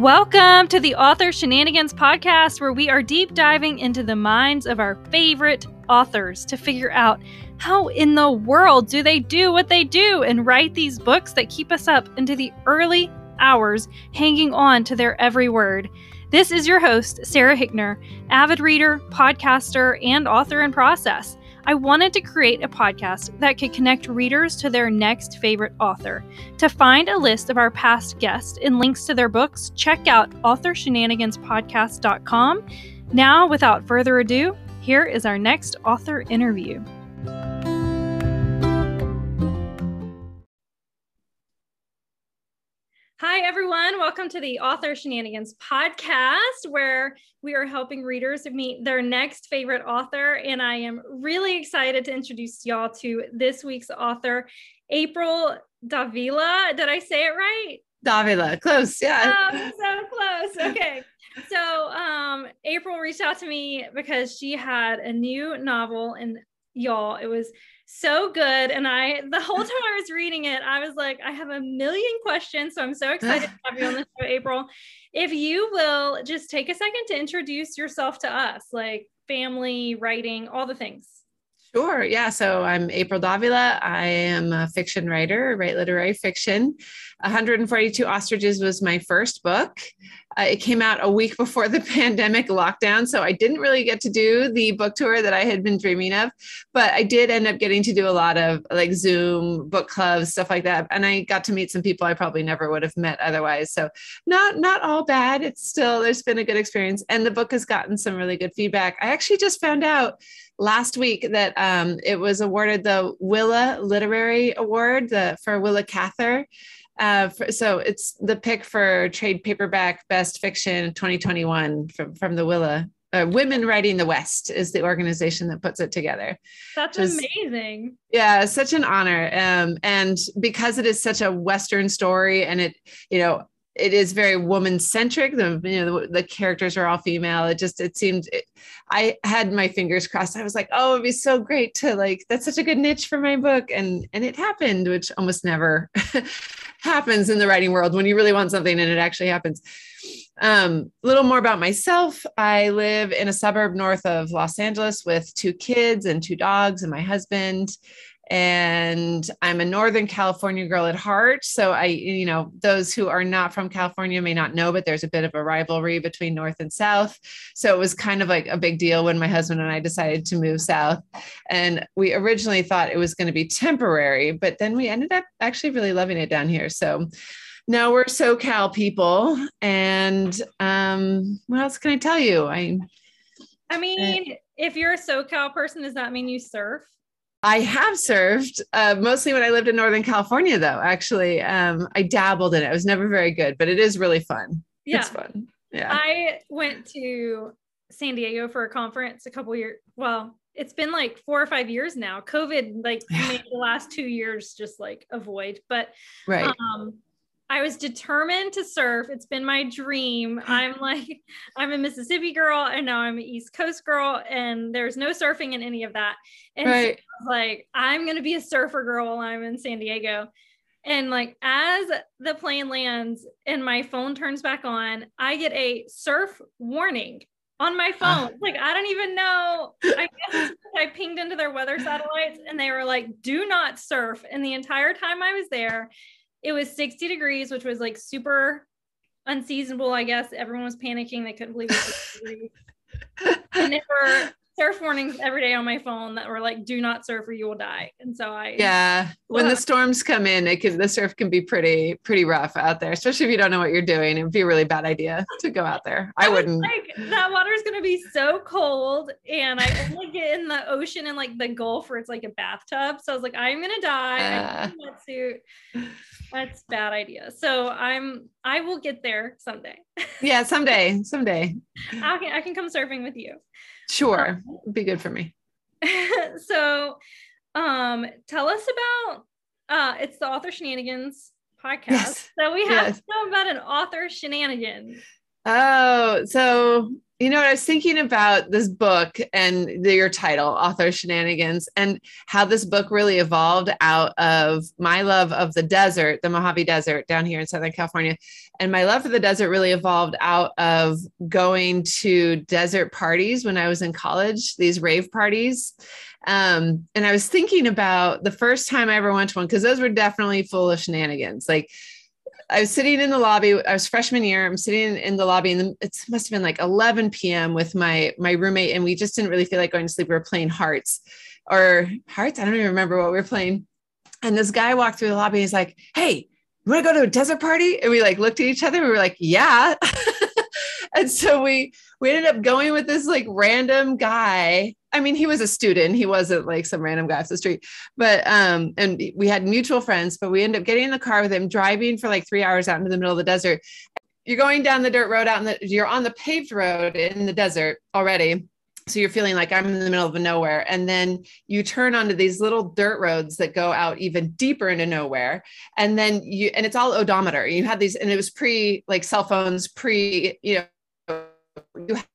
Welcome to the Author Shenanigans podcast, where we are deep diving into the minds of our favorite authors to figure out how in the world do they do what they do and write these books that keep us up into the early hours, hanging on to their every word. This is your host, Sarah Hickner, avid reader, podcaster, and author in process. I wanted to create a podcast that could connect readers to their next favorite author. To find a list of our past guests and links to their books, check out authorshenaniganspodcast.com. Now, without further ado, here is our next author interview. Hi, everyone. Welcome to the Author Shenanigans podcast, where we are helping readers meet their next favorite author. And I am really excited to introduce y'all to this week's author, April Davila. Did I say it right? Davila, close. Yeah. Um, so close. Okay. So um, April reached out to me because she had a new novel, and y'all, it was so good. And I, the whole time I was reading it, I was like, I have a million questions. So I'm so excited to have you on the show, April. If you will just take a second to introduce yourself to us, like family, writing, all the things. Sure. Yeah. So I'm April Davila. I am a fiction writer, write literary fiction. 142 Ostriches was my first book. Uh, it came out a week before the pandemic lockdown. So I didn't really get to do the book tour that I had been dreaming of, but I did end up getting to do a lot of like Zoom book clubs, stuff like that. And I got to meet some people I probably never would have met otherwise. So not, not all bad. It's still, there's been a good experience. And the book has gotten some really good feedback. I actually just found out last week that um, it was awarded the Willa Literary Award the, for Willa Cather. Uh, for, so it's the pick for trade paperback best fiction 2021 from, from the Willa. Uh, Women Writing the West is the organization that puts it together. That's amazing. Yeah, such an honor. Um, and because it is such a Western story and it, you know, it is very woman centric. The you know the, the, characters are all female. It just it seemed it, I had my fingers crossed. I was like, oh, it'd be so great to like that's such a good niche for my book, and and it happened, which almost never happens in the writing world when you really want something and it actually happens. Um, a little more about myself. I live in a suburb north of Los Angeles with two kids and two dogs and my husband and I'm a Northern California girl at heart. So I, you know, those who are not from California may not know, but there's a bit of a rivalry between North and South. So it was kind of like a big deal when my husband and I decided to move South. And we originally thought it was going to be temporary, but then we ended up actually really loving it down here. So now we're SoCal people. And um, what else can I tell you? I, I mean, uh, if you're a SoCal person, does that mean you surf? I have served uh, mostly when I lived in Northern California, though. Actually, um, I dabbled in it. It was never very good, but it is really fun. Yeah. It's fun. Yeah. I went to San Diego for a conference a couple years. Well, it's been like four or five years now. COVID like made the last two years just like avoid. But right. Um, I was determined to surf. It's been my dream. I'm like, I'm a Mississippi girl and now I'm an East Coast girl, and there's no surfing in any of that. And right. so like, I'm going to be a surfer girl while I'm in San Diego. And like, as the plane lands and my phone turns back on, I get a surf warning on my ah. phone. Uh, like, I don't even know. I guess I pinged into their weather satellites and they were like, do not surf. And the entire time I was there, it was 60 degrees, which was like super unseasonable, I guess. Everyone was panicking. They couldn't believe it was 60 degrees. and there were surf warnings every day on my phone that were like, do not surf or you will die. And so I Yeah. When the storms come in, it can the surf can be pretty, pretty rough out there, especially if you don't know what you're doing. It'd be a really bad idea to go out there. I, I wouldn't like that water is gonna be so cold. And I only get in the ocean and like the Gulf where it's like a bathtub. So I was like, I'm gonna die. Uh, that's bad idea. So I'm I will get there someday. yeah, someday, someday. I can I can come surfing with you. Sure. Um, be good for me. so um tell us about uh it's the author shenanigans podcast. Yes. So we have yes. to know about an author shenanigans. Oh, so you know, I was thinking about this book and the, your title, Author Shenanigans, and how this book really evolved out of my love of the desert, the Mojave Desert down here in Southern California. And my love for the desert really evolved out of going to desert parties when I was in college, these rave parties. Um, and I was thinking about the first time I ever went to one, because those were definitely full of shenanigans. Like, I was sitting in the lobby. I was freshman year. I'm sitting in the lobby, and it must have been like 11 p.m. with my my roommate, and we just didn't really feel like going to sleep. We were playing Hearts, or Hearts. I don't even remember what we were playing. And this guy walked through the lobby. he's like, "Hey, you want to go to a desert party?" And we like looked at each other. We were like, "Yeah." and so we we ended up going with this like random guy I mean, he was a student. He wasn't like some random guy off the street. But um, and we had mutual friends, but we ended up getting in the car with him, driving for like three hours out into the middle of the desert. You're going down the dirt road out in the you're on the paved road in the desert already. So you're feeling like I'm in the middle of nowhere. And then you turn onto these little dirt roads that go out even deeper into nowhere. And then you and it's all odometer. You had these, and it was pre like cell phones, pre, you know,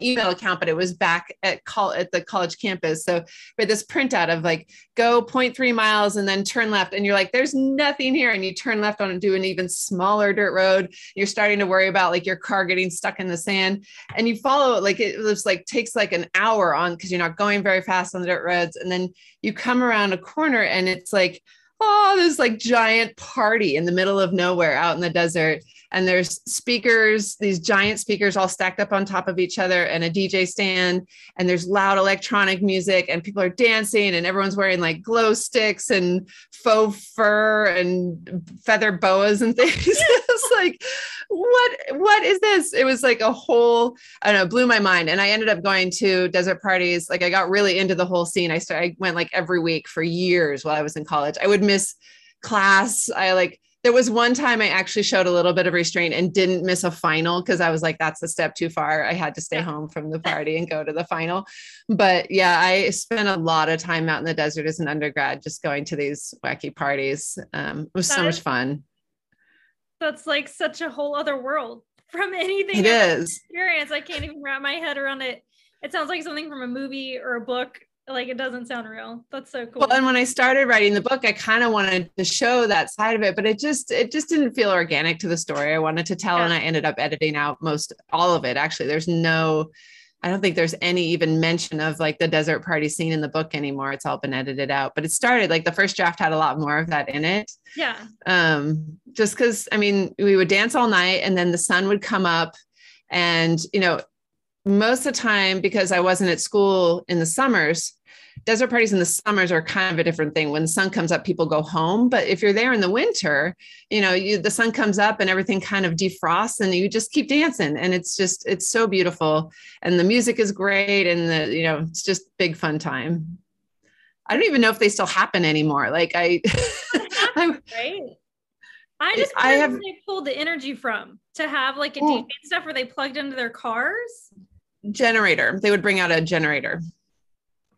email account, but it was back at call at the college campus. So we had this printout of like go 0.3 miles and then turn left. And you're like, there's nothing here. And you turn left on and do an even smaller dirt road. You're starting to worry about like your car getting stuck in the sand. And you follow it like it was like takes like an hour on because you're not going very fast on the dirt roads. And then you come around a corner and it's like, oh, this like giant party in the middle of nowhere out in the desert and there's speakers these giant speakers all stacked up on top of each other and a dj stand. And there's loud electronic music and people are dancing and everyone's wearing like glow sticks and faux fur and feather boas and things. It's like what what is this? It was like a whole i don't know blew my mind. And i ended up going to desert parties. Like i got really into the whole scene. I started i went like every week for years while i was in college. I would miss class. I like there was one time I actually showed a little bit of restraint and didn't miss a final because I was like, that's a step too far. I had to stay home from the party and go to the final. But yeah, I spent a lot of time out in the desert as an undergrad, just going to these wacky parties. Um, it was that so much fun. That's like such a whole other world from anything. It is. Experience. I can't even wrap my head around it. It sounds like something from a movie or a book like it doesn't sound real. That's so cool. well and when i started writing the book i kind of wanted to show that side of it but it just it just didn't feel organic to the story. I wanted to tell yeah. and i ended up editing out most all of it actually. There's no i don't think there's any even mention of like the desert party scene in the book anymore. It's all been edited out. But it started like the first draft had a lot more of that in it. Yeah. Um just because i mean we would dance all night and then the sun would come up and you know most of the time because I wasn't at school in the summers, desert parties in the summers are kind of a different thing. When the sun comes up, people go home. But if you're there in the winter, you know, you, the sun comes up and everything kind of defrosts and you just keep dancing. And it's just, it's so beautiful. And the music is great. And the, you know, it's just big fun time. I don't even know if they still happen anymore. Like I, I right. I just I have they pulled the energy from to have like a DJ oh. stuff where they plugged into their cars generator. They would bring out a generator.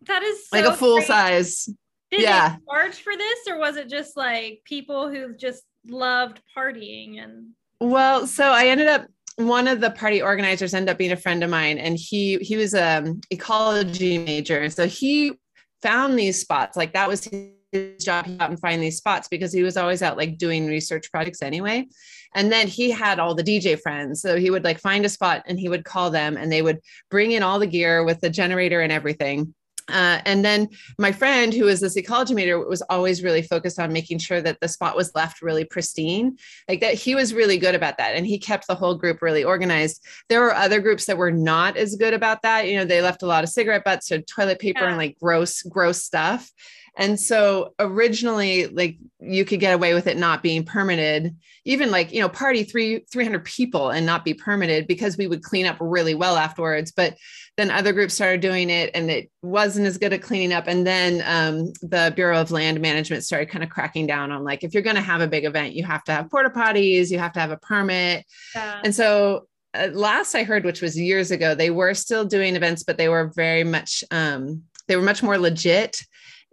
That is so like a full size. Did yeah. they charge for this, or was it just like people who just loved partying and? Well, so I ended up one of the party organizers ended up being a friend of mine, and he he was a um, ecology major, so he found these spots. Like that was his job. He out and find these spots because he was always out like doing research projects anyway. And then he had all the DJ friends. So he would like find a spot and he would call them and they would bring in all the gear with the generator and everything. Uh, and then my friend, who was this ecology major, was always really focused on making sure that the spot was left really pristine. Like that, he was really good about that, and he kept the whole group really organized. There were other groups that were not as good about that. You know, they left a lot of cigarette butts or toilet paper yeah. and like gross, gross stuff. And so originally, like you could get away with it not being permitted, even like, you know, party three, 300 people and not be permitted because we would clean up really well afterwards. But then other groups started doing it and it wasn't as good at cleaning up. And then um, the Bureau of Land Management started kind of cracking down on like, if you're going to have a big event, you have to have porta potties, you have to have a permit. Yeah. And so uh, last I heard, which was years ago, they were still doing events, but they were very much, um, they were much more legit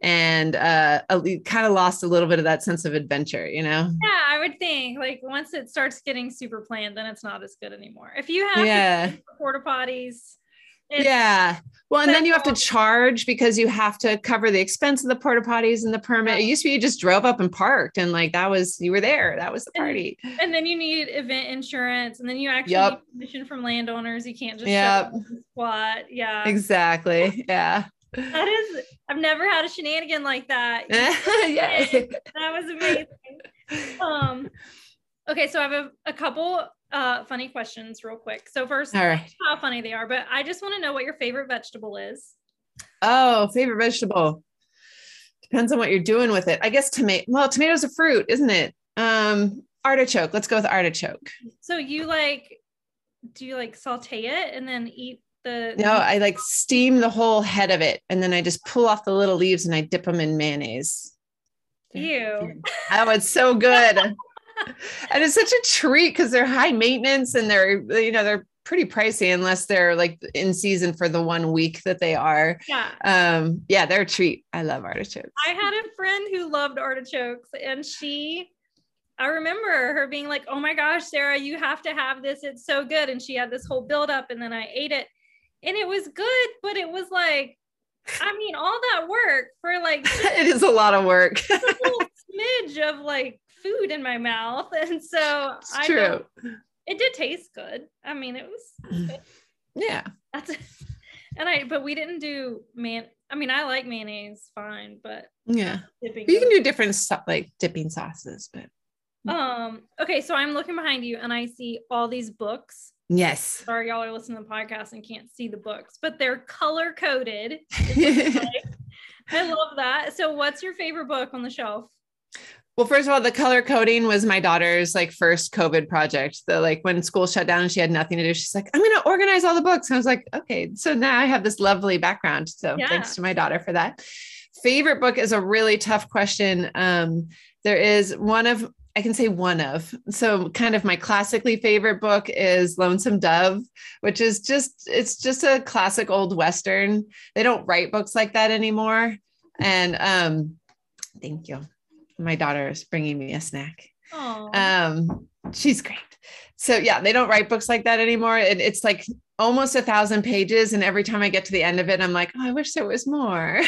and uh kind of lost a little bit of that sense of adventure you know yeah i would think like once it starts getting super planned then it's not as good anymore if you have yeah porta potties It's, yeah. Well, and then you have to charge because you have to cover the expense of the porta potties and the permit. It used to be you just drove up and parked, and like that was you were there. That was the party. And, and then you need event insurance, and then you actually yep. need permission from landowners. You can't just yep. squat. Yeah. Exactly. Yeah. That is. I've never had a shenanigan like that. yeah. That was amazing. Um. Okay, so I have a, a couple uh, funny questions real quick. So first, All right. how funny they are, but I just want to know what your favorite vegetable is. Oh, favorite vegetable. Depends on what you're doing with it. I guess tomato. Well, tomatoes a fruit, isn't it? Um, artichoke. Let's go with artichoke. So you like, do you like saute it and then eat the? No, I like steam the whole head of it, and then I just pull off the little leaves and I dip them in mayonnaise. Ew. Oh, it's so good. and it's such a treat because they're high maintenance and they're you know they're pretty pricey unless they're like in season for the one week that they are. Yeah. Um, yeah, they're a treat. I love artichokes. I had a friend who loved artichokes and she I remember her being like, "Oh my gosh, Sarah, you have to have this. It's so good." And she had this whole build up and then I ate it and it was good, but it was like I mean, all that work for like it is a lot of work. a little smidge of like food in my mouth. And so it's I true. It did taste good. I mean, it was good. yeah. That's and I but we didn't do man I mean, I like mayonnaise fine, but yeah. you can do different stuff like dipping sauces, but um okay, so I'm looking behind you and I see all these books. Yes. Sorry, y'all are listening to the podcast and can't see the books, but they're color coded. I love that. So, what's your favorite book on the shelf? Well, first of all, the color coding was my daughter's like first COVID project. The like when school shut down and she had nothing to do, she's like, I'm going to organize all the books. And I was like, okay. So now I have this lovely background. So yeah. thanks to my daughter for that. Favorite book is a really tough question. Um, there is one of, I can say one of. So kind of my classically favorite book is Lonesome Dove, which is just, it's just a classic old Western. They don't write books like that anymore. And um, thank you my daughter is bringing me a snack. Aww. Um, she's great. So yeah, they don't write books like that anymore. And it's like almost a thousand pages. And every time I get to the end of it, I'm like, oh, I wish there was more.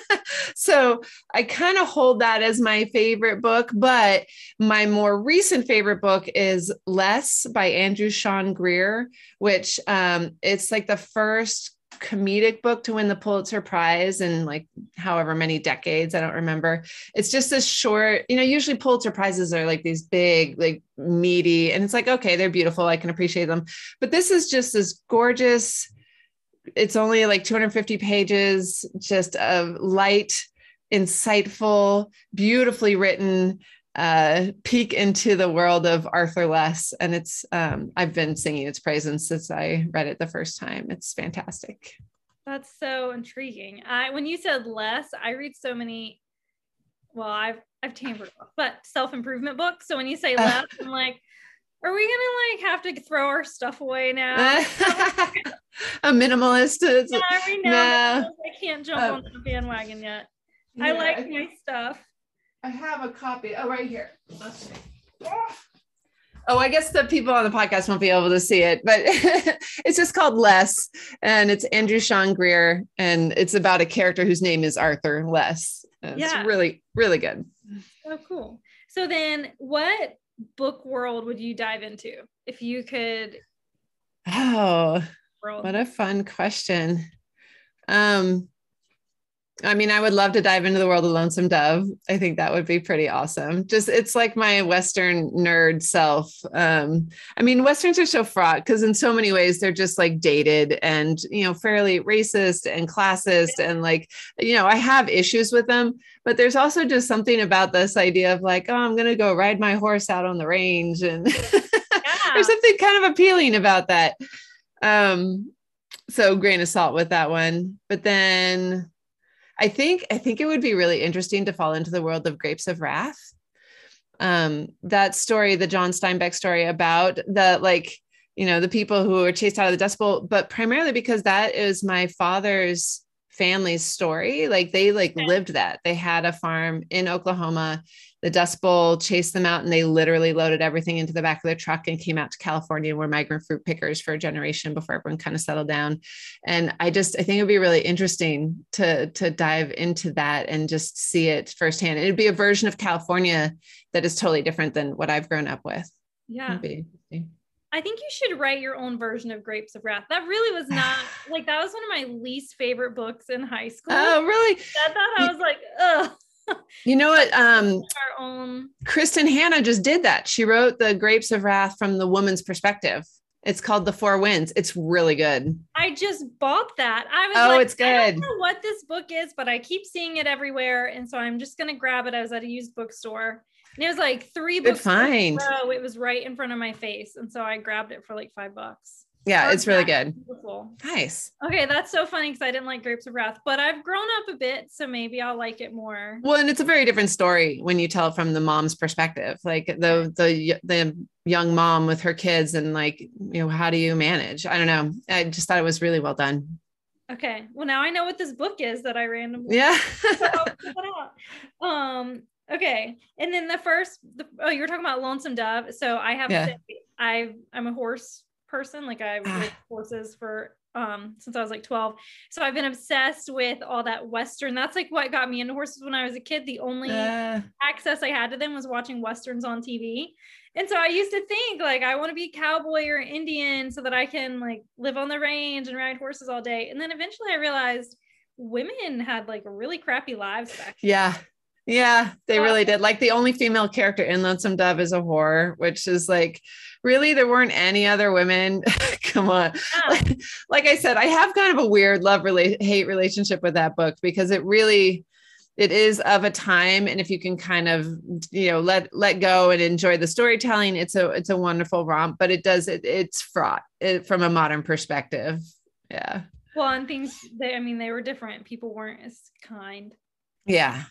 so I kind of hold that as my favorite book. But my more recent favorite book is Less by Andrew Sean Greer, which um, it's like the first comedic book to win the Pulitzer Prize in like however many decades. I don't remember. It's just this short, you know, usually Pulitzer Prizes are like these big, like meaty, and it's like, okay, they're beautiful. I can appreciate them. But this is just this gorgeous, it's only like 250 pages, just a light, insightful, beautifully written uh, peek into the world of Arthur Less. And it's, um, I've been singing its praises since I read it the first time. It's fantastic. That's so intriguing. I, when you said less, I read so many, well, I've, I've tampered, but self-improvement books. So when you say less, uh, I'm like, are we gonna like have to throw our stuff away now? a minimalist. Yeah, I, know, no. I can't jump uh, on the bandwagon yet. Yeah, I like I my stuff. I have a copy. Oh, right here. Let's see. Oh, I guess the people on the podcast won't be able to see it, but it's just called Less, and it's Andrew Sean Greer, and it's about a character whose name is Arthur Less. And yeah. It's really, really good. Oh, cool. So then, what book world would you dive into if you could? Oh, world? what a fun question. Um, I mean, I would love to dive into the world of Lonesome Dove. I think that would be pretty awesome. Just it's like my Western nerd self. Um, I mean, Westerns are so fraught because in so many ways they're just like dated and you know, fairly racist and classist. And like, you know, I have issues with them, but there's also just something about this idea of like, oh, I'm gonna go ride my horse out on the range. And there's something kind of appealing about that. Um, so grain of salt with that one. But then I think I think it would be really interesting to fall into the world of Grapes of Wrath. Um, that story, the John Steinbeck story about the like, you know, the people who were chased out of the Dust Bowl, but primarily because that is my father's family's story. Like they like lived that. They had a farm in Oklahoma the Dust Bowl chased them out and they literally loaded everything into the back of their truck and came out to California and were migrant fruit pickers for a generation before everyone kind of settled down. And I just, I think it'd be really interesting to, to dive into that and just see it firsthand. It'd be a version of California that is totally different than what I've grown up with. Yeah. I think you should write your own version of Grapes of Wrath. That really was not like that was one of my least favorite books in high school. Oh, really? I thought I was like, ugh. You know what? Um, our own. Kristin Hannah just did that. She wrote the Grapes of Wrath from the woman's perspective. It's called The Four Winds. It's really good. I just bought that. I was oh, like, it's good. I don't know what this book is, but I keep seeing it everywhere, and so I'm just gonna grab it. I was at a used bookstore, and it was like three good books. Find. It was right in front of my face, and so I grabbed it for like five bucks. Yeah, it's really good. Beautiful. Nice. Okay, that's so funny because I didn't like Grapes of Wrath, but I've grown up a bit, so maybe I'll like it more. Well, and it's a very different story when you tell it from the mom's perspective, like the the the young mom with her kids, and like you know how do you manage? I don't know. I just thought it was really well done. Okay, well now I know what this book is that I randomly yeah. um. Okay, and then the first, the, oh, you were talking about Lonesome Dove. So I have, yeah. I I'm a horse person. Like I've ah. horses for um since I was like 12. So I've been obsessed with all that western. That's like what got me into horses when I was a kid. The only uh. access I had to them was watching westerns on TV. And so I used to think like I want to be cowboy or Indian so that I can like live on the range and ride horses all day. And then eventually I realized women had like really crappy lives back. Yeah. Yeah, they really did. Like the only female character in Lonesome Dove is a whore, which is like really there weren't any other women. Come on. Yeah. Like, like, I said, I have kind of a weird love rela- hate relationship with that book because it really it is of a time and if you can kind of you know let let go and enjoy the storytelling it's a it's a wonderful romp but it does it, it's fraught it, from a modern perspective yeah well and things they i mean they were different people weren't as kind yeah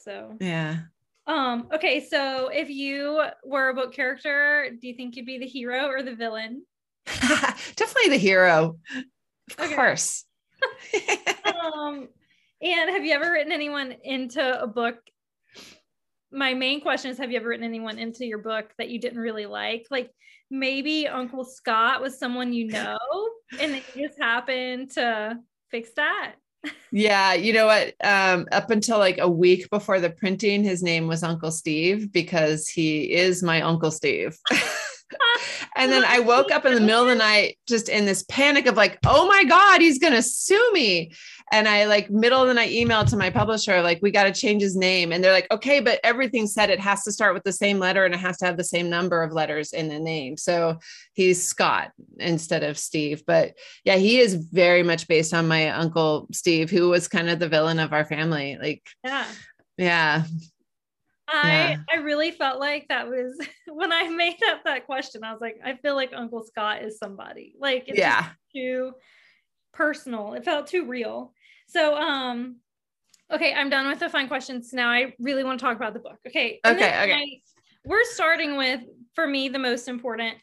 so yeah. Um, okay, so if you were a book character, do you think you'd be the hero or the villain? Definitely the hero. Of okay. course. um, and have you ever written anyone into a book? My main question is have you ever written anyone into your book that you didn't really like? Like maybe Uncle Scott was someone you know and you just happened to fix that yeah, you know what? Um, up until like a week before the printing, his name was Uncle Steve because he is my Uncle Steve. and then I woke up in the middle of the night just in this panic of like, oh my God, he's gonna sue me. And I like middle of the night email to my publisher, like, we got to change his name. And they're like, okay, but everything said it has to start with the same letter and it has to have the same number of letters in the name. So he's Scott instead of Steve. But yeah, he is very much based on my uncle Steve, who was kind of the villain of our family. Like, yeah. Yeah. I yeah. I really felt like that was when I made up that question. I was like, I feel like Uncle Scott is somebody. Like it's yeah. too personal. It felt too real. So, um, okay, I'm done with the fun questions. Now I really want to talk about the book. Okay. Okay. Okay. We're starting with, for me, the most important.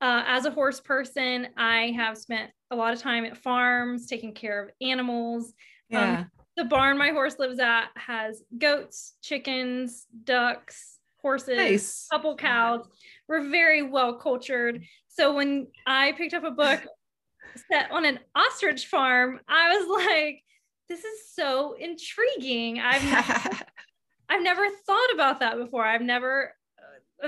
Uh, as a horse person, I have spent a lot of time at farms taking care of animals. Um, yeah. Um, the barn my horse lives at has goats, chickens, ducks, horses, nice. couple cows. We're very well cultured. So when I picked up a book set on an ostrich farm, I was like, this is so intriguing. I've never, I've never thought about that before. I've never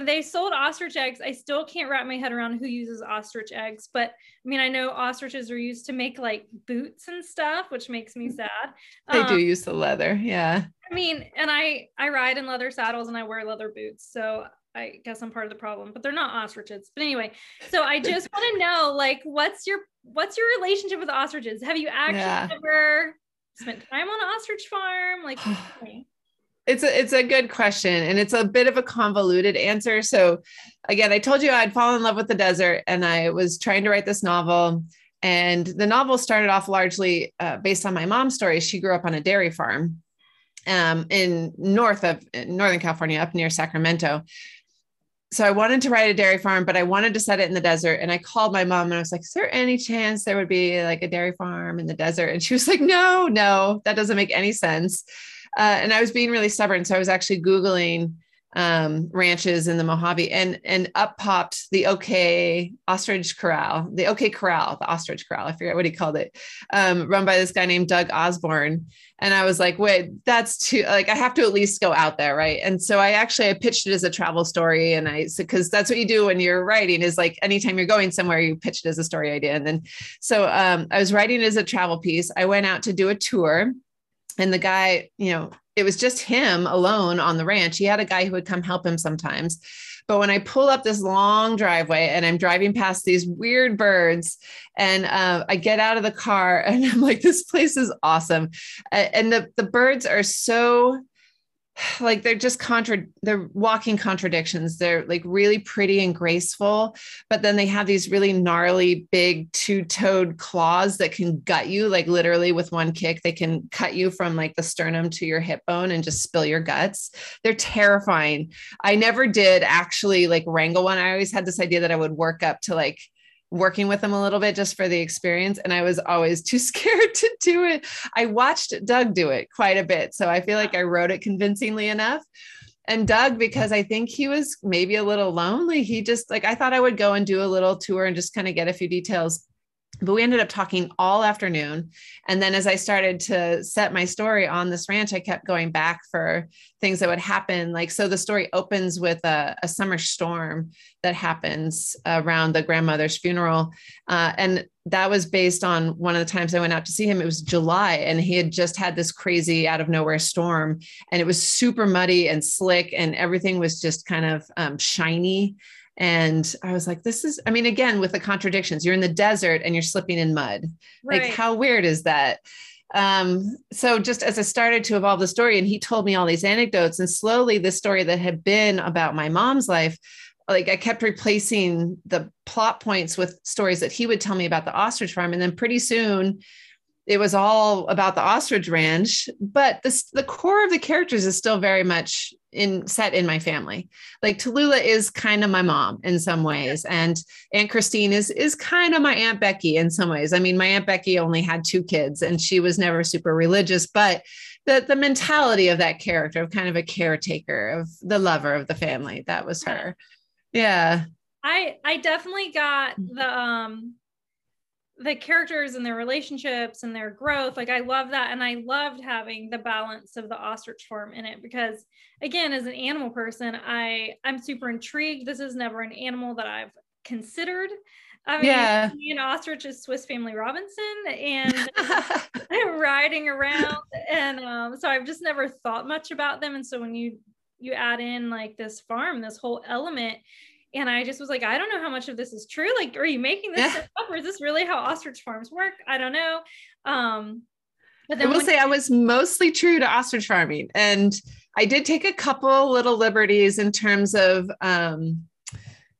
they sold ostrich eggs. I still can't wrap my head around who uses ostrich eggs, but I mean, I know ostriches are used to make like boots and stuff, which makes me sad. They um, do use the leather, yeah. I mean, and I I ride in leather saddles and I wear leather boots, so I guess I'm part of the problem, but they're not ostriches. But anyway, so I just want to know, like, what's your what's your relationship with ostriches? Have you actually yeah. ever spent time on an ostrich farm? Like, it's a it's a good question, and it's a bit of a convoluted answer. So, again, I told you I'd fallen in love with the desert, and I was trying to write this novel. And the novel started off largely uh, based on my mom's story. She grew up on a dairy farm um, in north of Northern California, up near Sacramento so I wanted to write a dairy farm, but I wanted to set it in the desert. And I called my mom and I was like, Is there any chance there would be like a dairy farm in the desert? And she was like, No, no, that doesn't make any sense. Uh, and I was being really stubborn. So I was actually Googling um, ranches in the Mojave, and and up popped the OK Ostrich Corral, the OK Corral, the Ostrich Corral. I forget what he called it, um, run by this guy named Doug Osborne. And I was like, wait, that's too like I have to at least go out there, right? And so I actually I pitched it as a travel story, and I because that's what you do when you're writing is like anytime you're going somewhere, you pitch it as a story idea. And then so um, I was writing it as a travel piece. I went out to do a tour and the guy, you know, it was just him alone on the ranch. He had a guy who would come help him sometimes. But when I pull up this long driveway and I'm driving past these weird birds, and uh, I get out of the car and I'm like, this place is awesome. And the, the birds are so like they're just contra they're walking contradictions. They're like really pretty and graceful but then they have these really gnarly big two-toed claws that can gut you. Like literally with one kick they can cut you from like the sternum to your hip bone and just spill your guts. They're terrifying. I never did actually like wrangle one. I always had this idea that i would work up to like working with them a little bit just for the experience. And I was always too scared to do it. I watched Doug do it quite a bit. So I feel like ah. I wrote it convincingly enough. And Doug, because I think he was maybe a little lonely, he just like, I thought I would go and do a little tour and just kind of get a few details but we ended up talking all afternoon. And then as i started to set my story on this ranch i kept going back for things that would happen. Like so the story opens with a, a summer storm that happens around the grandmother's funeral. Uh, and that was based on one of the times i went out to see him. It was july and he had just had this crazy out of nowhere storm and it was super muddy and slick and everything was just kind of um, shiny and I was like, this is, I mean, again, with the contradictions, you're in the desert and you're slipping in mud. Right. Like, how weird is that? Um, so just as I started to evolve the story, and he told me all these anecdotes, and slowly the story that had been about my mom's life, like I kept replacing the plot points with stories that he would tell me about the ostrich farm. And then pretty soon it was all about the ostrich ranch, but this, the core of the characters is still very much in set in my family. Like Tallulah is kind of my mom in some ways, and Aunt Christine is is kind of my Aunt Becky in some ways. I mean, my Aunt Becky only had two kids, and she was never super religious, but the the mentality of that character of kind of a caretaker of the lover of the family that was her. Yeah. I I definitely got the um the characters and their relationships and their growth like i love that and i loved having the balance of the ostrich farm in it because again as an animal person i i'm super intrigued this is never an animal that i've considered I mean, yeah. an ostrich is Swiss Family Robinson, and I'm riding around, and um, so I've just never thought much about them. And so when you you add in like this farm, this whole element, and I just was like, I don't know how much of this is true. Like, are you making this yeah. up, or is this really how ostrich farms work? I don't know. Um, but then I will say I was mostly true to ostrich farming, and I did take a couple little liberties in terms of um,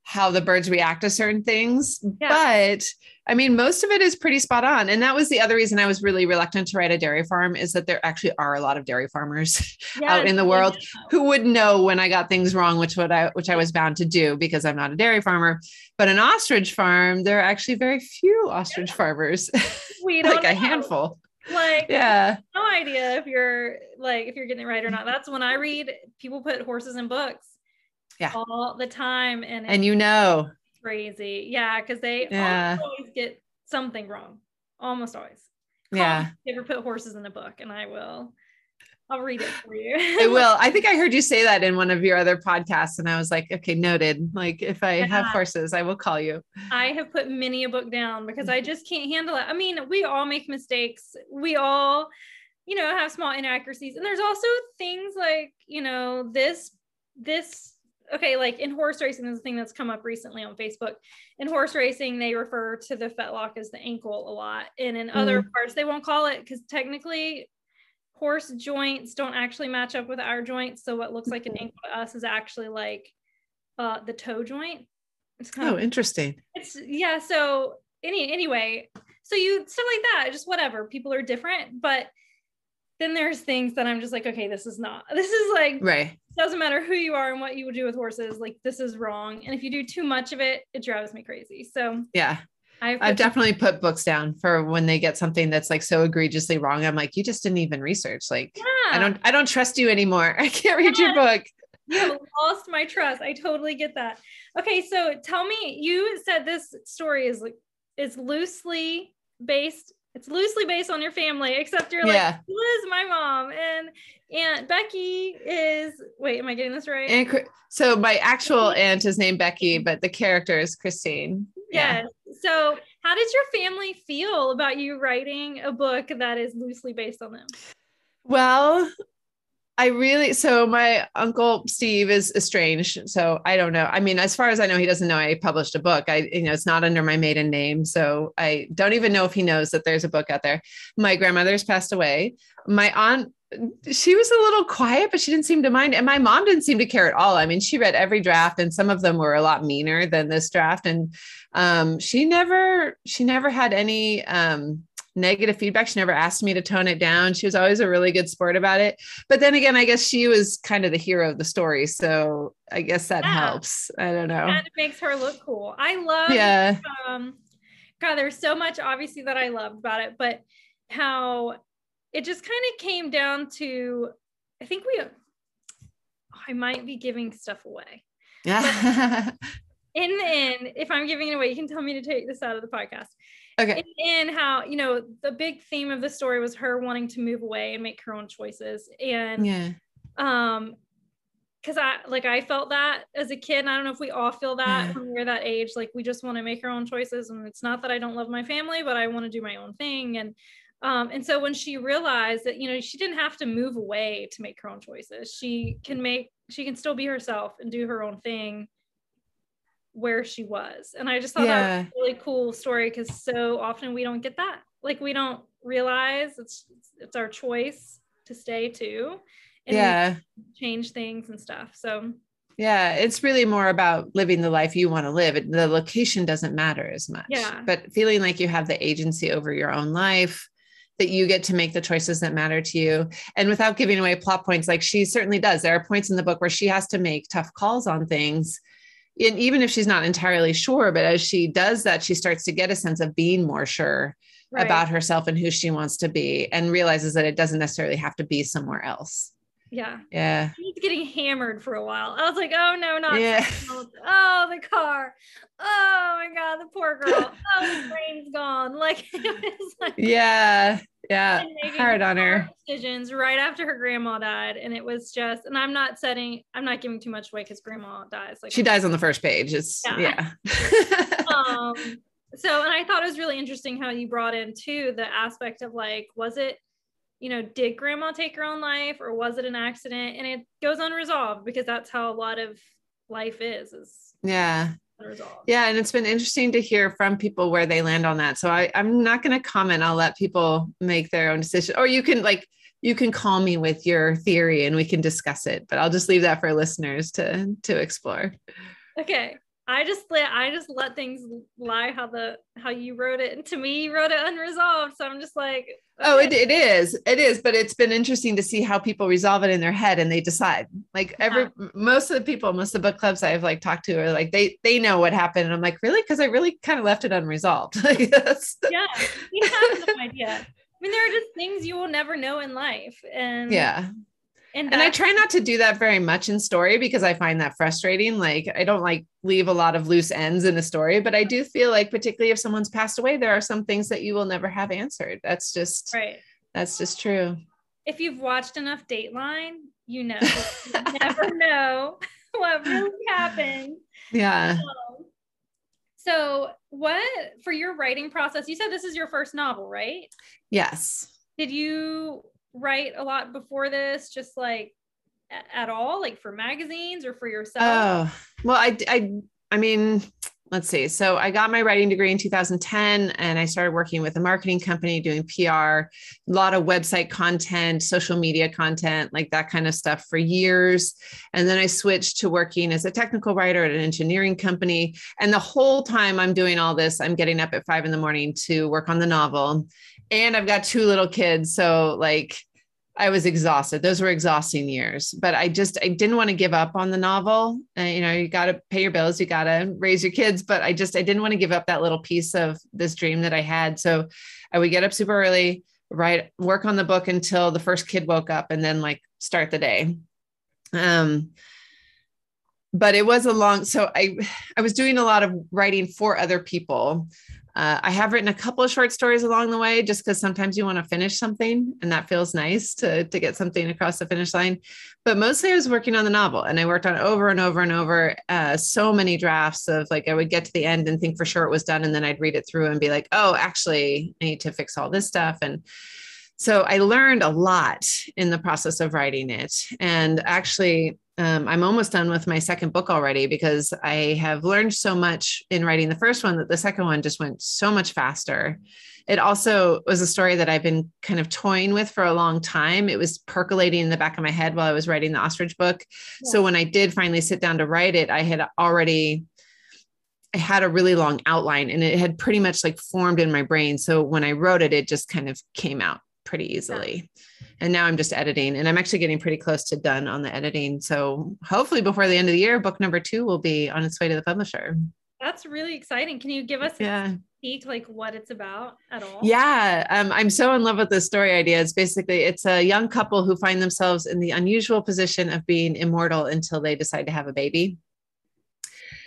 how the birds react to certain things, yeah. but I mean, most of it is pretty spot on. And that was the other reason I was really reluctant to write a dairy farm is that there actually are a lot of dairy farmers yeah, out in the world who would know when I got things wrong, which what I which I was bound to do because I'm not a dairy farmer. But an ostrich farm, there are actually very few ostrich yeah. farmers. We like know. a handful. Like yeah. No idea if you're like if you're getting it right or not. That's when I read people put horses in books yeah all the time and and you know crazy. Yeah, because they yeah. always get something wrong. Almost always. Call yeah. Ever put horses in a book, and I will. I'll read it for you. I will. I think I heard you say that in one of your other podcasts, and I was like, okay, noted. Like, if I yeah. have horses, I will call you. I have put many a book down because I mm-hmm. just can't handle it. I mean, we all make mistakes. We all, you know, have small inaccuracies, and there's also things like, you know, this this okay, like in horse racing, this is a thing that's come up recently on Facebook. In horse racing, they refer to the fetlock as the ankle a lot. And in mm. other parts, they won't call it because technically horse joints don't actually match up with our joints. So what looks like an mm-hmm. ankle to us is actually like uh, the toe joint. It's kind oh, of interesting. It's yeah. So any anyway, so you stuff like that, just whatever. People are different, but then there's things that I'm just like, okay, this is not. This is like right doesn't matter who you are and what you would do with horses like this is wrong and if you do too much of it it drives me crazy so yeah I've, I've definitely put books down for when they get something that's like so egregiously wrong i'm like you just didn't even research like yeah. i don't i don't trust you anymore i can't read yeah. your book you lost my trust. I totally get that. Okay, so tell me, you said this story is is loosely based. It's loosely based on your family, except you're yeah. like, who is my mom? And Aunt Becky is wait, am I getting this right? And so my actual aunt is named Becky, but the character is Christine. Yes. Yeah. So how does your family feel about you writing a book that is loosely based on them? Well, I really so my uncle Steve is estranged, so I don't know. I mean, as far as I know, he doesn't know I published a book. I you know it's not under my maiden name, so I don't even know if he knows that there's a book out there. My grandmother's passed away. My aunt she was a little quiet, but she didn't seem to mind. And my mom didn't seem to care at all. I mean, she read every draft, and some of them were a lot meaner than this draft. And um, she never, she never had any um, negative feedback. She never asked me to tone it down. She was always a really good sport about it. But then again, I guess she was kind of the hero of the story. So I guess that yeah. helps. I don't know. And it makes her look cool. I love yeah. um God, there's so much obviously that I loved about it, but how it just kind of came down to I think we I might be giving stuff away. Yeah. in the end, if I'm giving it away, you can tell me to take this out of the podcast. Okay. And, and, how, you know, the big theme of the story was her wanting to move away and make her own choices. And yeah. um because I like I felt that as a kid. And I don't know if we all feel that yeah. when we're that age. Like we just want to make our own choices. And it's not that I don't love my family, but I want to do my own thing. And um, and so when she realized that, you know, she didn't have to move away to make her own choices. She can make she can still be herself and do her own thing where she was. And I just thought yeah. that was a really cool story because so often we don't get that. Like we don't realize it's it's our choice to stay too. And yeah. change things and stuff. So yeah, it's really more about living the life you want to live. The location doesn't matter as much. Yeah. But feeling like you have the agency over your own life, that you get to make the choices that matter to you. And without giving away plot points, like she certainly does. There are points in the book where she has to make tough calls on things and even if she's not entirely sure, but as she does that, she starts to get a sense of being more sure right. about herself and who she wants to be and realizes that it doesn't necessarily have to be somewhere else. Yeah. Yeah. She's getting hammered for a while. I was like, oh no, not yeah. oh the car. Oh my god, the poor girl. Oh, the brain's gone. Like, like Yeah yeah hard on her decisions right after her grandma died and it was just and i'm not setting i'm not giving too much away because grandma dies like she dies on the first page it's yeah, yeah. um so and i thought it was really interesting how you brought in too the aspect of like was it you know did grandma take her own life or was it an accident and it goes unresolved because that's how a lot of life is is yeah Unresolved. yeah, and it's been interesting to hear from people where they land on that. So I, I'm not going to comment. I'll let people make their own decision, or you can like you can call me with your theory and we can discuss it. But I'll just leave that for listeners to to explore. Okay. I just let I just let things lie how the how you wrote it, and to me, you wrote it unresolved. So I'm just like, okay. oh, it, it is, it is. But it's been interesting to see how people resolve it in their head and they decide. Like every yeah. most of the people, most of the book clubs I've like talked to are like they they know what happened, and I'm like, really? Because I really kind of left it unresolved. yeah, you have no idea. I mean, there are just things you will never know in life, and yeah, and, and I try not to do that very much in story because I find that frustrating. Like I don't like leave a lot of loose ends in a story, but I do feel like particularly if someone's passed away, there are some things that you will never have answered. That's just right. That's just true. If you've watched enough Dateline, you know, you never know what really happened. Yeah. Um, so, what for your writing process? You said this is your first novel, right? Yes. Did you write a lot before this, just like at all, like for magazines or for yourself? Oh, well, I, I, I mean, let's see. So I got my writing degree in 2010 and I started working with a marketing company doing PR, a lot of website content, social media content, like that kind of stuff for years. And then I switched to working as a technical writer at an engineering company. And the whole time I'm doing all this, I'm getting up at five in the morning to work on the novel and I've got two little kids. So like I was exhausted. Those were exhausting years, but I just I didn't want to give up on the novel. Uh, you know, you got to pay your bills, you got to raise your kids, but I just I didn't want to give up that little piece of this dream that I had. So I would get up super early, write work on the book until the first kid woke up, and then like start the day. Um, but it was a long so i i was doing a lot of writing for other people uh, I have written a couple of short stories along the way, just because sometimes you want to finish something, and that feels nice to to get something across the finish line. But mostly, I was working on the novel, and I worked on over and over and over. Uh, so many drafts of like I would get to the end and think for sure it was done, and then I'd read it through and be like, oh, actually, I need to fix all this stuff, and so I learned a lot in the process of writing it. And actually, um, I'm almost done with my second book already because I have learned so much in writing the first one that the second one just went so much faster. It also was a story that I've been kind of toying with for a long time. It was percolating in the back of my head while I was writing the ostrich book. Yeah. So when I did finally sit down to write it, I had already I had a really long outline and it had pretty much like formed in my brain. So when I wrote it, it just kind of came out pretty easily. And now I'm just editing and I'm actually getting pretty close to done on the editing. So hopefully before the end of the year, book number two will be on its way to the publisher. That's really exciting. Can you give us yeah. peek like what it's about at all? Yeah, um, I'm so in love with this story idea. It's basically it's a young couple who find themselves in the unusual position of being immortal until they decide to have a baby.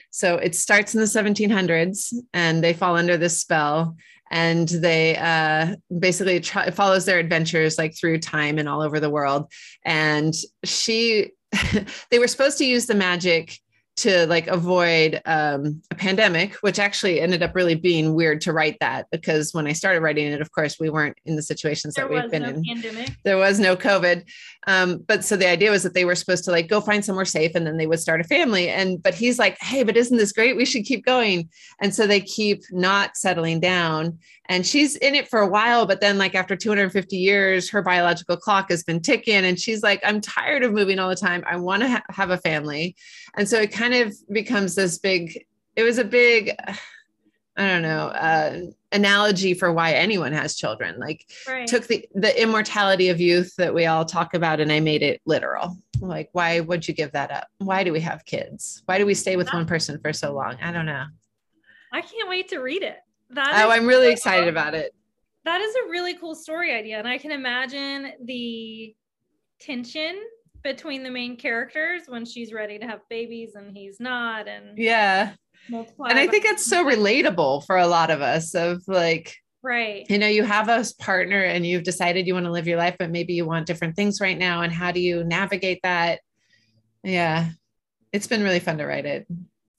So it starts in the 1700s, and they fall under this spell and they uh, basically try, follows their adventures like through time and all over the world. And she, they were supposed to use the magic to like avoid um, a pandemic, which actually ended up really being weird to write that because when I started writing it, of course, we weren't in the situations there that we've been no in. Pandemic. There was no COVID. Um, but so the idea was that they were supposed to like go find somewhere safe and then they would start a family. And but he's like, hey, but isn't this great? We should keep going. And so they keep not settling down and she's in it for a while but then like after 250 years her biological clock has been ticking and she's like i'm tired of moving all the time. I want to ha- have a family. And so it kind of becomes this big it was a big i don't know uh, analogy for why anyone has children. Like right. took the the immortality of youth that we all talk about and i made it literal. Like why would you give that up? Why do we have kids? Why do we stay with one person for so long? I don't know. I can't wait to read it that oh, I'm really excited about it. That is a really cool story idea. And I can imagine the tension between the main characters when she's ready to have babies and he's not. And yeah. And I think it's so relatable for a lot of us of like, right. You know, you have a partner and you've decided you want to live your life, but maybe you want different things right now. And how do you navigate that? Yeah. It's been really fun to write it.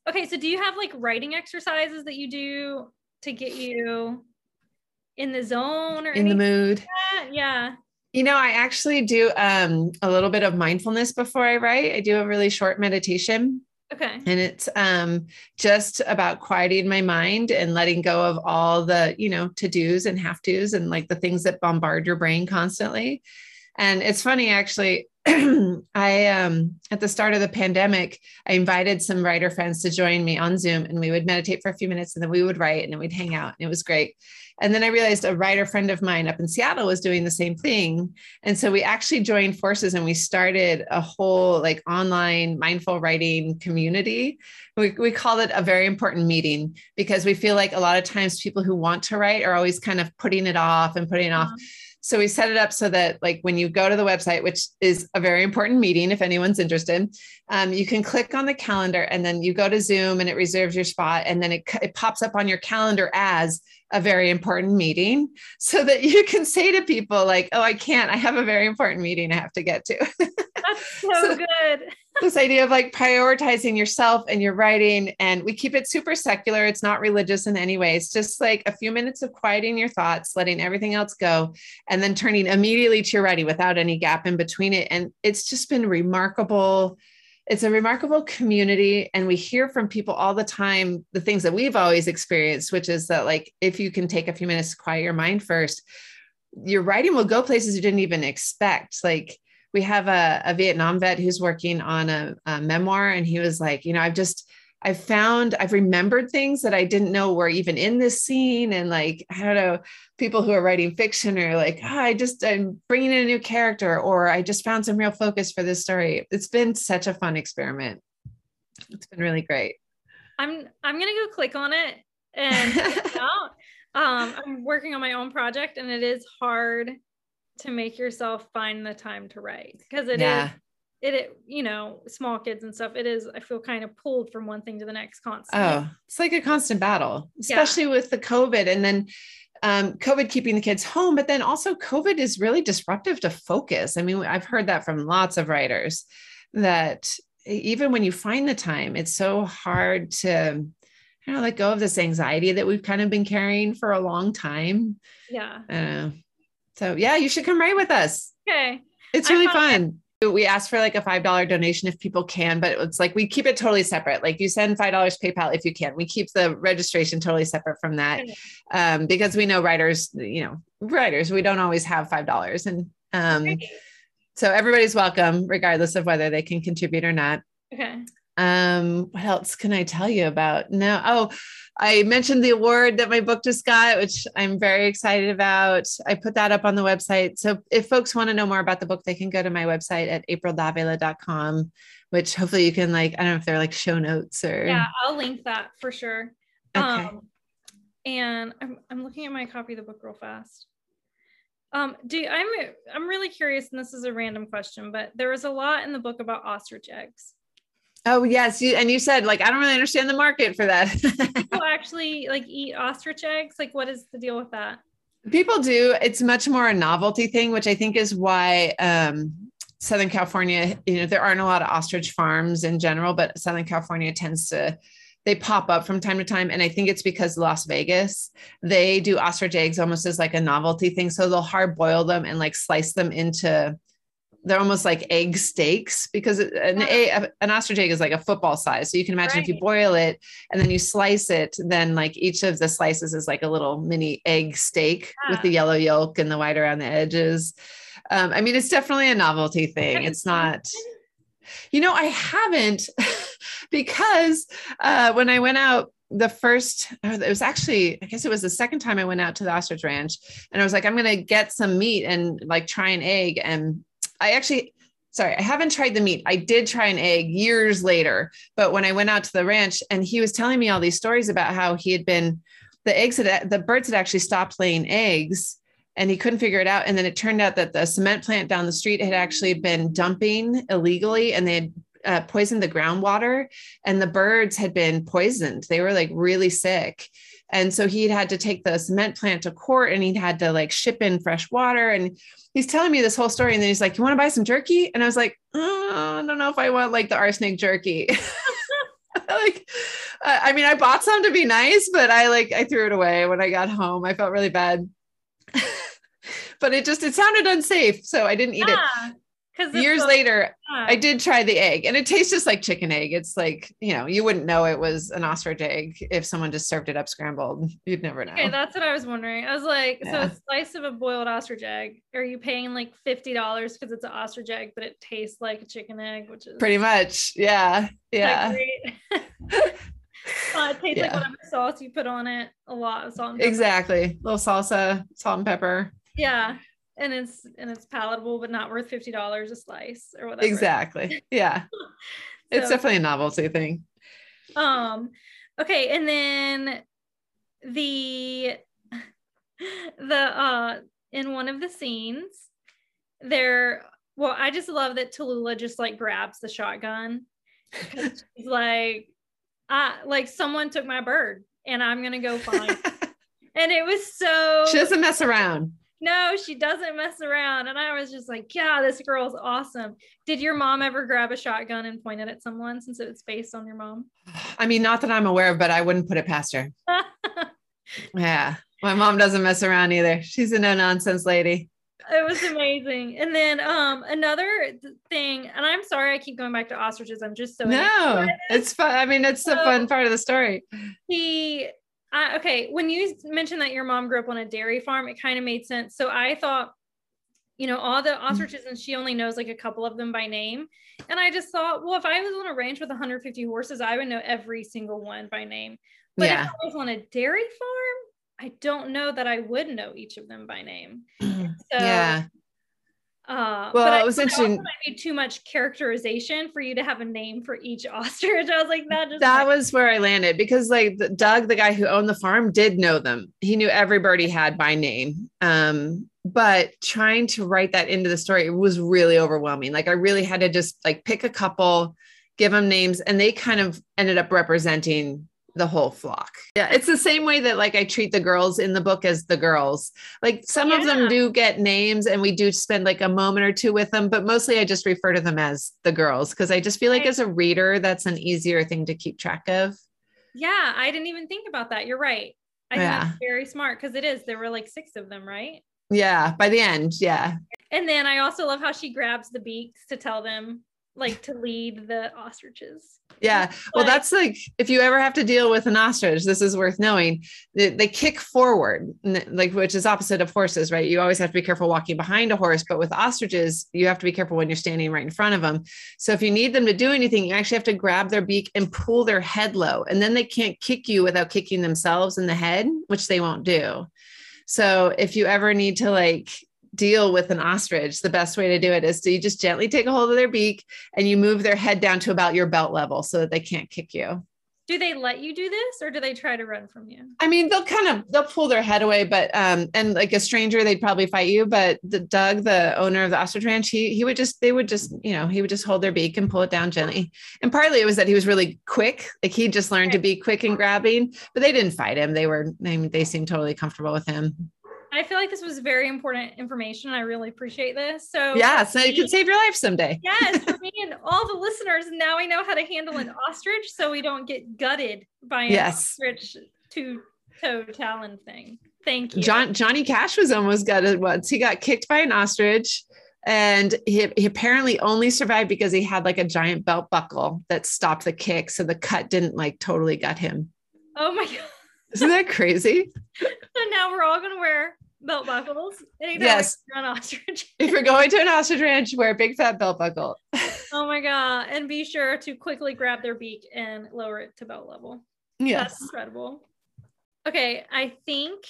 Okay, so do you have like writing exercises that you do to get you in the zone or in the mood. Like yeah. You know, I actually do um, a little bit of mindfulness before I write. I do a really short meditation. Okay. And it's um, just about quieting my mind and letting go of all the, you know, to dos and have tos and like the things that bombard your brain constantly. And it's funny, actually, I um at the start of the pandemic, I invited some writer friends to join me on Zoom and we would meditate for a few minutes and then we would write and then we'd hang out. And it was great. And then I realized a writer friend of mine up in Seattle was doing the same thing. And so we actually joined forces and we started a whole like online mindful writing community. We, we call it a very important meeting because we feel like a lot of times people who want to write are always kind of putting it off and putting it off. Uh-huh. So we set it up so that like when you go to the website, which is a very important meeting, if anyone's interested, um, you can click on the calendar and then you go to Zoom and it reserves your spot. And then it, it pops up on your calendar as a very important meeting so that you can say to people like, oh, I can't, I have a very important meeting I have to get to. That's so, so good. this idea of like prioritizing yourself and your writing. And we keep it super secular. It's not religious in any way. It's just like a few minutes of quieting your thoughts, letting everything else go, and then turning immediately to your writing without any gap in between it. And it's just been remarkable it's a remarkable community and we hear from people all the time the things that we've always experienced which is that like if you can take a few minutes to quiet your mind first your writing will go places you didn't even expect. Like we have a, a Vietnam vet who's working on a, a memoir, and he was like, you know, I've just I've found I've remembered things that I didn't know were even in this scene. And like, I don't know, people who are writing fiction are like, oh, I just, I'm bringing in a new character, or I just found some real focus for this story. It's been such a fun experiment. It's been really great. I'm, I'm going to go click on it and out. Um, I'm working on my own project and it is hard to make yourself find the time to write because it yeah. is it, you know, small kids and stuff, it is, I feel kind of pulled from one thing to the next constantly. Oh, it's like a constant battle, especially yeah. with the COVID. And then um, COVID keeping the kids home, but then also COVID is really disruptive to focus. I mean, I've heard that from lots of writers that even when you find the time, it's so hard to you know, let go of this anxiety that we've kind of been carrying for a long time. Yeah. Uh, so yeah, you should come write with us. Okay. It's really fun. It. We ask for like a $5 donation if people can, but it's like we keep it totally separate. Like you send $5 PayPal if you can. We keep the registration totally separate from that um, because we know writers, you know, writers, we don't always have $5. And um, so everybody's welcome, regardless of whether they can contribute or not. Okay. Um, what else can I tell you about? No, oh, I mentioned the award that my book just got, which I'm very excited about. I put that up on the website. So if folks want to know more about the book, they can go to my website at aprildavila.com, which hopefully you can like, I don't know if they're like show notes or yeah, I'll link that for sure. Okay. Um, and I'm I'm looking at my copy of the book real fast. Um, do you, I'm I'm really curious, and this is a random question, but there was a lot in the book about ostrich eggs. Oh yes, you, and you said like I don't really understand the market for that. people actually like eat ostrich eggs. Like, what is the deal with that? People do. It's much more a novelty thing, which I think is why um, Southern California. You know, there aren't a lot of ostrich farms in general, but Southern California tends to they pop up from time to time and i think it's because las vegas they do ostrich eggs almost as like a novelty thing so they'll hard boil them and like slice them into they're almost like egg steaks because an, a, an ostrich egg is like a football size. So you can imagine right. if you boil it and then you slice it, then like each of the slices is like a little mini egg steak yeah. with the yellow yolk and the white around the edges. Um, I mean, it's definitely a novelty thing. It's not, you know, I haven't because uh, when I went out the first it was actually i guess it was the second time i went out to the ostrich ranch and i was like i'm going to get some meat and like try an egg and I actually, sorry, I haven't tried the meat. I did try an egg years later, but when I went out to the ranch and he was telling me all these stories about how he had been, the eggs had, the birds had actually stopped laying eggs and he couldn't figure it out. And then it turned out that the cement plant down the street had actually been dumping illegally and they had uh, poisoned the groundwater and the birds had been poisoned. They were like really sick. And so he'd had to take the cement plant to court and he'd had to like ship in fresh water. And he's telling me this whole story. And then he's like, You want to buy some jerky? And I was like, oh, I don't know if I want like the arsenic jerky. like, uh, I mean, I bought some to be nice, but I like, I threw it away when I got home. I felt really bad. but it just, it sounded unsafe. So I didn't eat it because years later i did try the egg and it tastes just like chicken egg. It's like you know you wouldn't know it was an ostrich egg if someone just served it up scrambled. You'd never know. okay that's what i was wondering. I was like yeah. so a slice of a boiled ostrich egg are you paying like $50 because it's an ostrich egg but it tastes like a chicken egg which is pretty much yeah yeah. uh, it tastes yeah. like whatever sauce you put on it a lot of salt exactly a little salsa salt and pepper. Yeah and it's and it's palatable but not worth $50 a slice or whatever. Exactly. Yeah. So, it's definitely a novelty thing. Um okay and then the the uh in one of the scenes there well i just love that tallulah just like grabs the shotgun she's like I like someone took my bird and i'm gonna go find and it was so she doesn't mess around no, she doesn't mess around. And I was just like, yeah, this girl's awesome. Did your mom ever grab a shotgun and point it at someone since it's based on your mom? I mean, not that I'm aware of, but I wouldn't put it past her. yeah. My mom doesn't mess around either. She's a no nonsense lady. It was amazing. And then um another thing, and I'm sorry I keep going back to ostriches. I'm just so no, it's fun. I mean, it's so, the fun part of the story. He uh, okay, when you mentioned that your mom grew up on a dairy farm, it kind of made sense. So I thought, you know, all the mm. ostriches, and she only knows like a couple of them by name. And I just thought, well, if I was on a ranch with 150 horses, I would know every single one by name. But yeah. if I was on a dairy farm, I don't know that I would know each of them by name. So, yeah. Uh, well, but it was I, interesting. Might be too much characterization for you to have a name for each ostrich. I was like, that just that was where I landed because like the, Doug, the guy who owned the farm, did know them. He knew every bird he had by name. Um, but trying to write that into the story was really overwhelming. Like I really had to just like pick a couple, give them names, and they kind of ended up representing the whole flock. Yeah, it's the same way that like I treat the girls in the book as the girls. Like some yeah. of them do get names and we do spend like a moment or two with them, but mostly I just refer to them as the girls because I just feel like as a reader that's an easier thing to keep track of. Yeah, I didn't even think about that. You're right. I yeah. think very smart because it is. There were like six of them, right? Yeah, by the end, yeah. And then I also love how she grabs the beaks to tell them like to lead the ostriches. Yeah. Well, that's like if you ever have to deal with an ostrich, this is worth knowing. They, they, kick forward, like which is opposite of horses, right? You always have to be careful walking behind a horse, but with ostriches, you have to be careful when you're standing right in front of them. So if you need them to do anything, you actually have to grab their beak and pull their head low, and then they can't kick you without kicking themselves in the head, which they won't do. So if you ever need to like deal with an ostrich, the best way to do it is to you just gently take a hold of their beak and you move their head down to about your belt level so that they can't kick you. Do they let you do this or do they try to run from you? I mean, they'll kind of they'll pull their head away, but um and like a stranger, they'd probably fight you. But the Doug, the owner of the ostrich ranch, he he would just they would just, you know, he would just hold their beak and pull it down gently. And partly it was that he was really quick. Like he just learned to be quick and grabbing, but they didn't fight him. They were I mean, they seemed totally comfortable with him. I feel like this was very important information. I really appreciate this. So yeah, so you can save your life someday. yes, for me and all the listeners, now I know how to handle an ostrich so we don't get gutted by an yes. ostrich two toe talon thing. Thank you. John Johnny Cash was almost gutted once. He got kicked by an ostrich. And he, he apparently only survived because he had like a giant belt buckle that stopped the kick. So the cut didn't like totally gut him. Oh my God. Isn't that crazy? so now we're all going to wear belt buckles. yes. An ostrich. if you're going to an ostrich ranch, wear a big fat belt buckle. oh my god! And be sure to quickly grab their beak and lower it to belt level. Yes, that's incredible. Okay, I think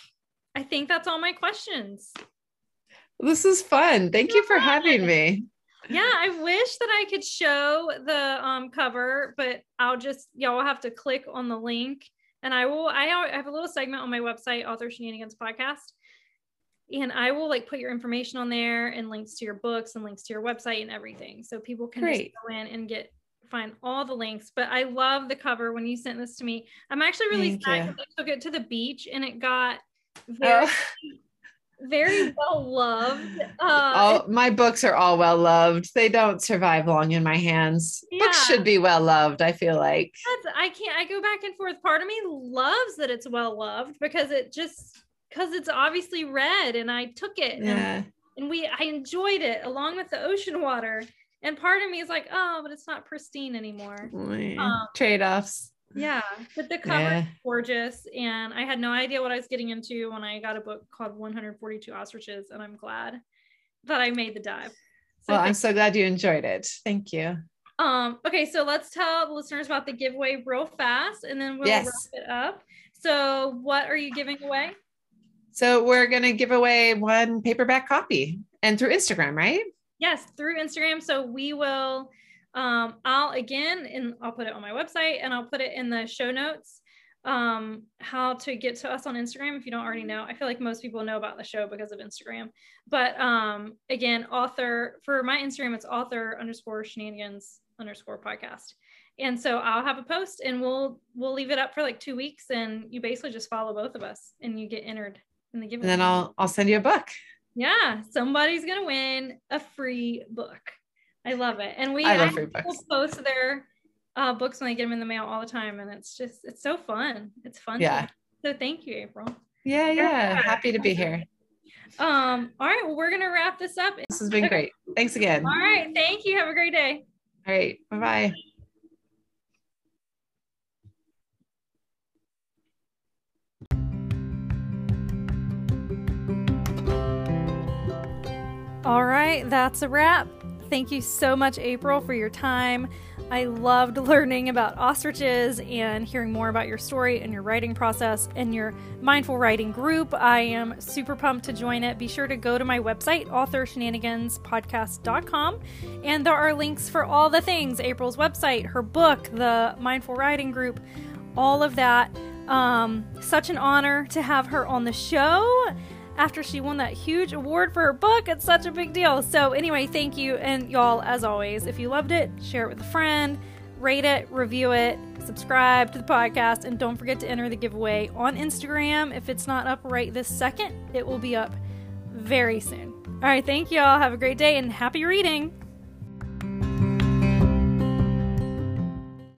I think that's all my questions. This is fun. Thank you for having me. Yeah, I wish that I could show the um, cover, but I'll just y'all have to click on the link and I will. I have a little segment on my website, Author Shenanigans Podcast, and I will like put your information on there and links to your books and links to your website and everything. So people can Great. just go in and get find all the links. But I love the cover when you sent this to me. I'm actually really Thank sad because I took it to the beach and it got very, oh. very well loved. Uh, all, my books are all well loved. They don't survive long in my hands. Yeah. Books should be well loved. I feel like That's, I can't. I go back and forth. Part of me loves that it's well loved because it just because it's obviously read and I took it yeah. and, and we I enjoyed it along with the ocean water. And part of me is like, oh, but it's not pristine anymore. Um, Trade-offs. Yeah, but the cover yeah. is gorgeous, and I had no idea what I was getting into when I got a book called 142 Ostriches, and I'm glad that I made the dive. So well, I'm so glad you enjoyed it. Thank you. Um, okay, so let's tell the listeners about the giveaway real fast, and then we'll yes. wrap it up. So, what are you giving away? So we're going to give away one paperback copy and through Instagram, right? Yes, through Instagram. So we will, um, I'll again, and I'll put it on my website and I'll put it in the show notes um, how to get to us on Instagram if you don't already know. I feel like most people know about the show because of Instagram. But um, again, author for my Instagram, it's author underscore shenanigans underscore podcast. And so I'll have a post and we'll we'll leave it up for like two weeks and you basically just follow both of us and you get entered in the giveaway. And then I'll I'll send you a book. Yeah, somebody's gonna win a free book. I love it. And we I love free books. post their uh, books when they get them in the mail all the time, and it's just it's so fun. It's fun. Yeah. So thank you, April. Yeah, yeah. Happy to be here. Um, all right, well, we're gonna wrap this up. This has been great. Thanks again. All right, thank you. Have a great day. All right, bye-bye. All right, that's a wrap. Thank you so much, April, for your time. I loved learning about ostriches and hearing more about your story and your writing process and your mindful writing group. I am super pumped to join it. Be sure to go to my website, authorshenaniganspodcast.com, and there are links for all the things April's website, her book, the mindful writing group, all of that. Um, such an honor to have her on the show after she won that huge award for her book. It's such a big deal. So, anyway, thank you. And y'all, as always, if you loved it, share it with a friend, rate it, review it, subscribe to the podcast, and don't forget to enter the giveaway on Instagram. If it's not up right this second, it will be up very soon. All right, thank you all. Have a great day and happy reading.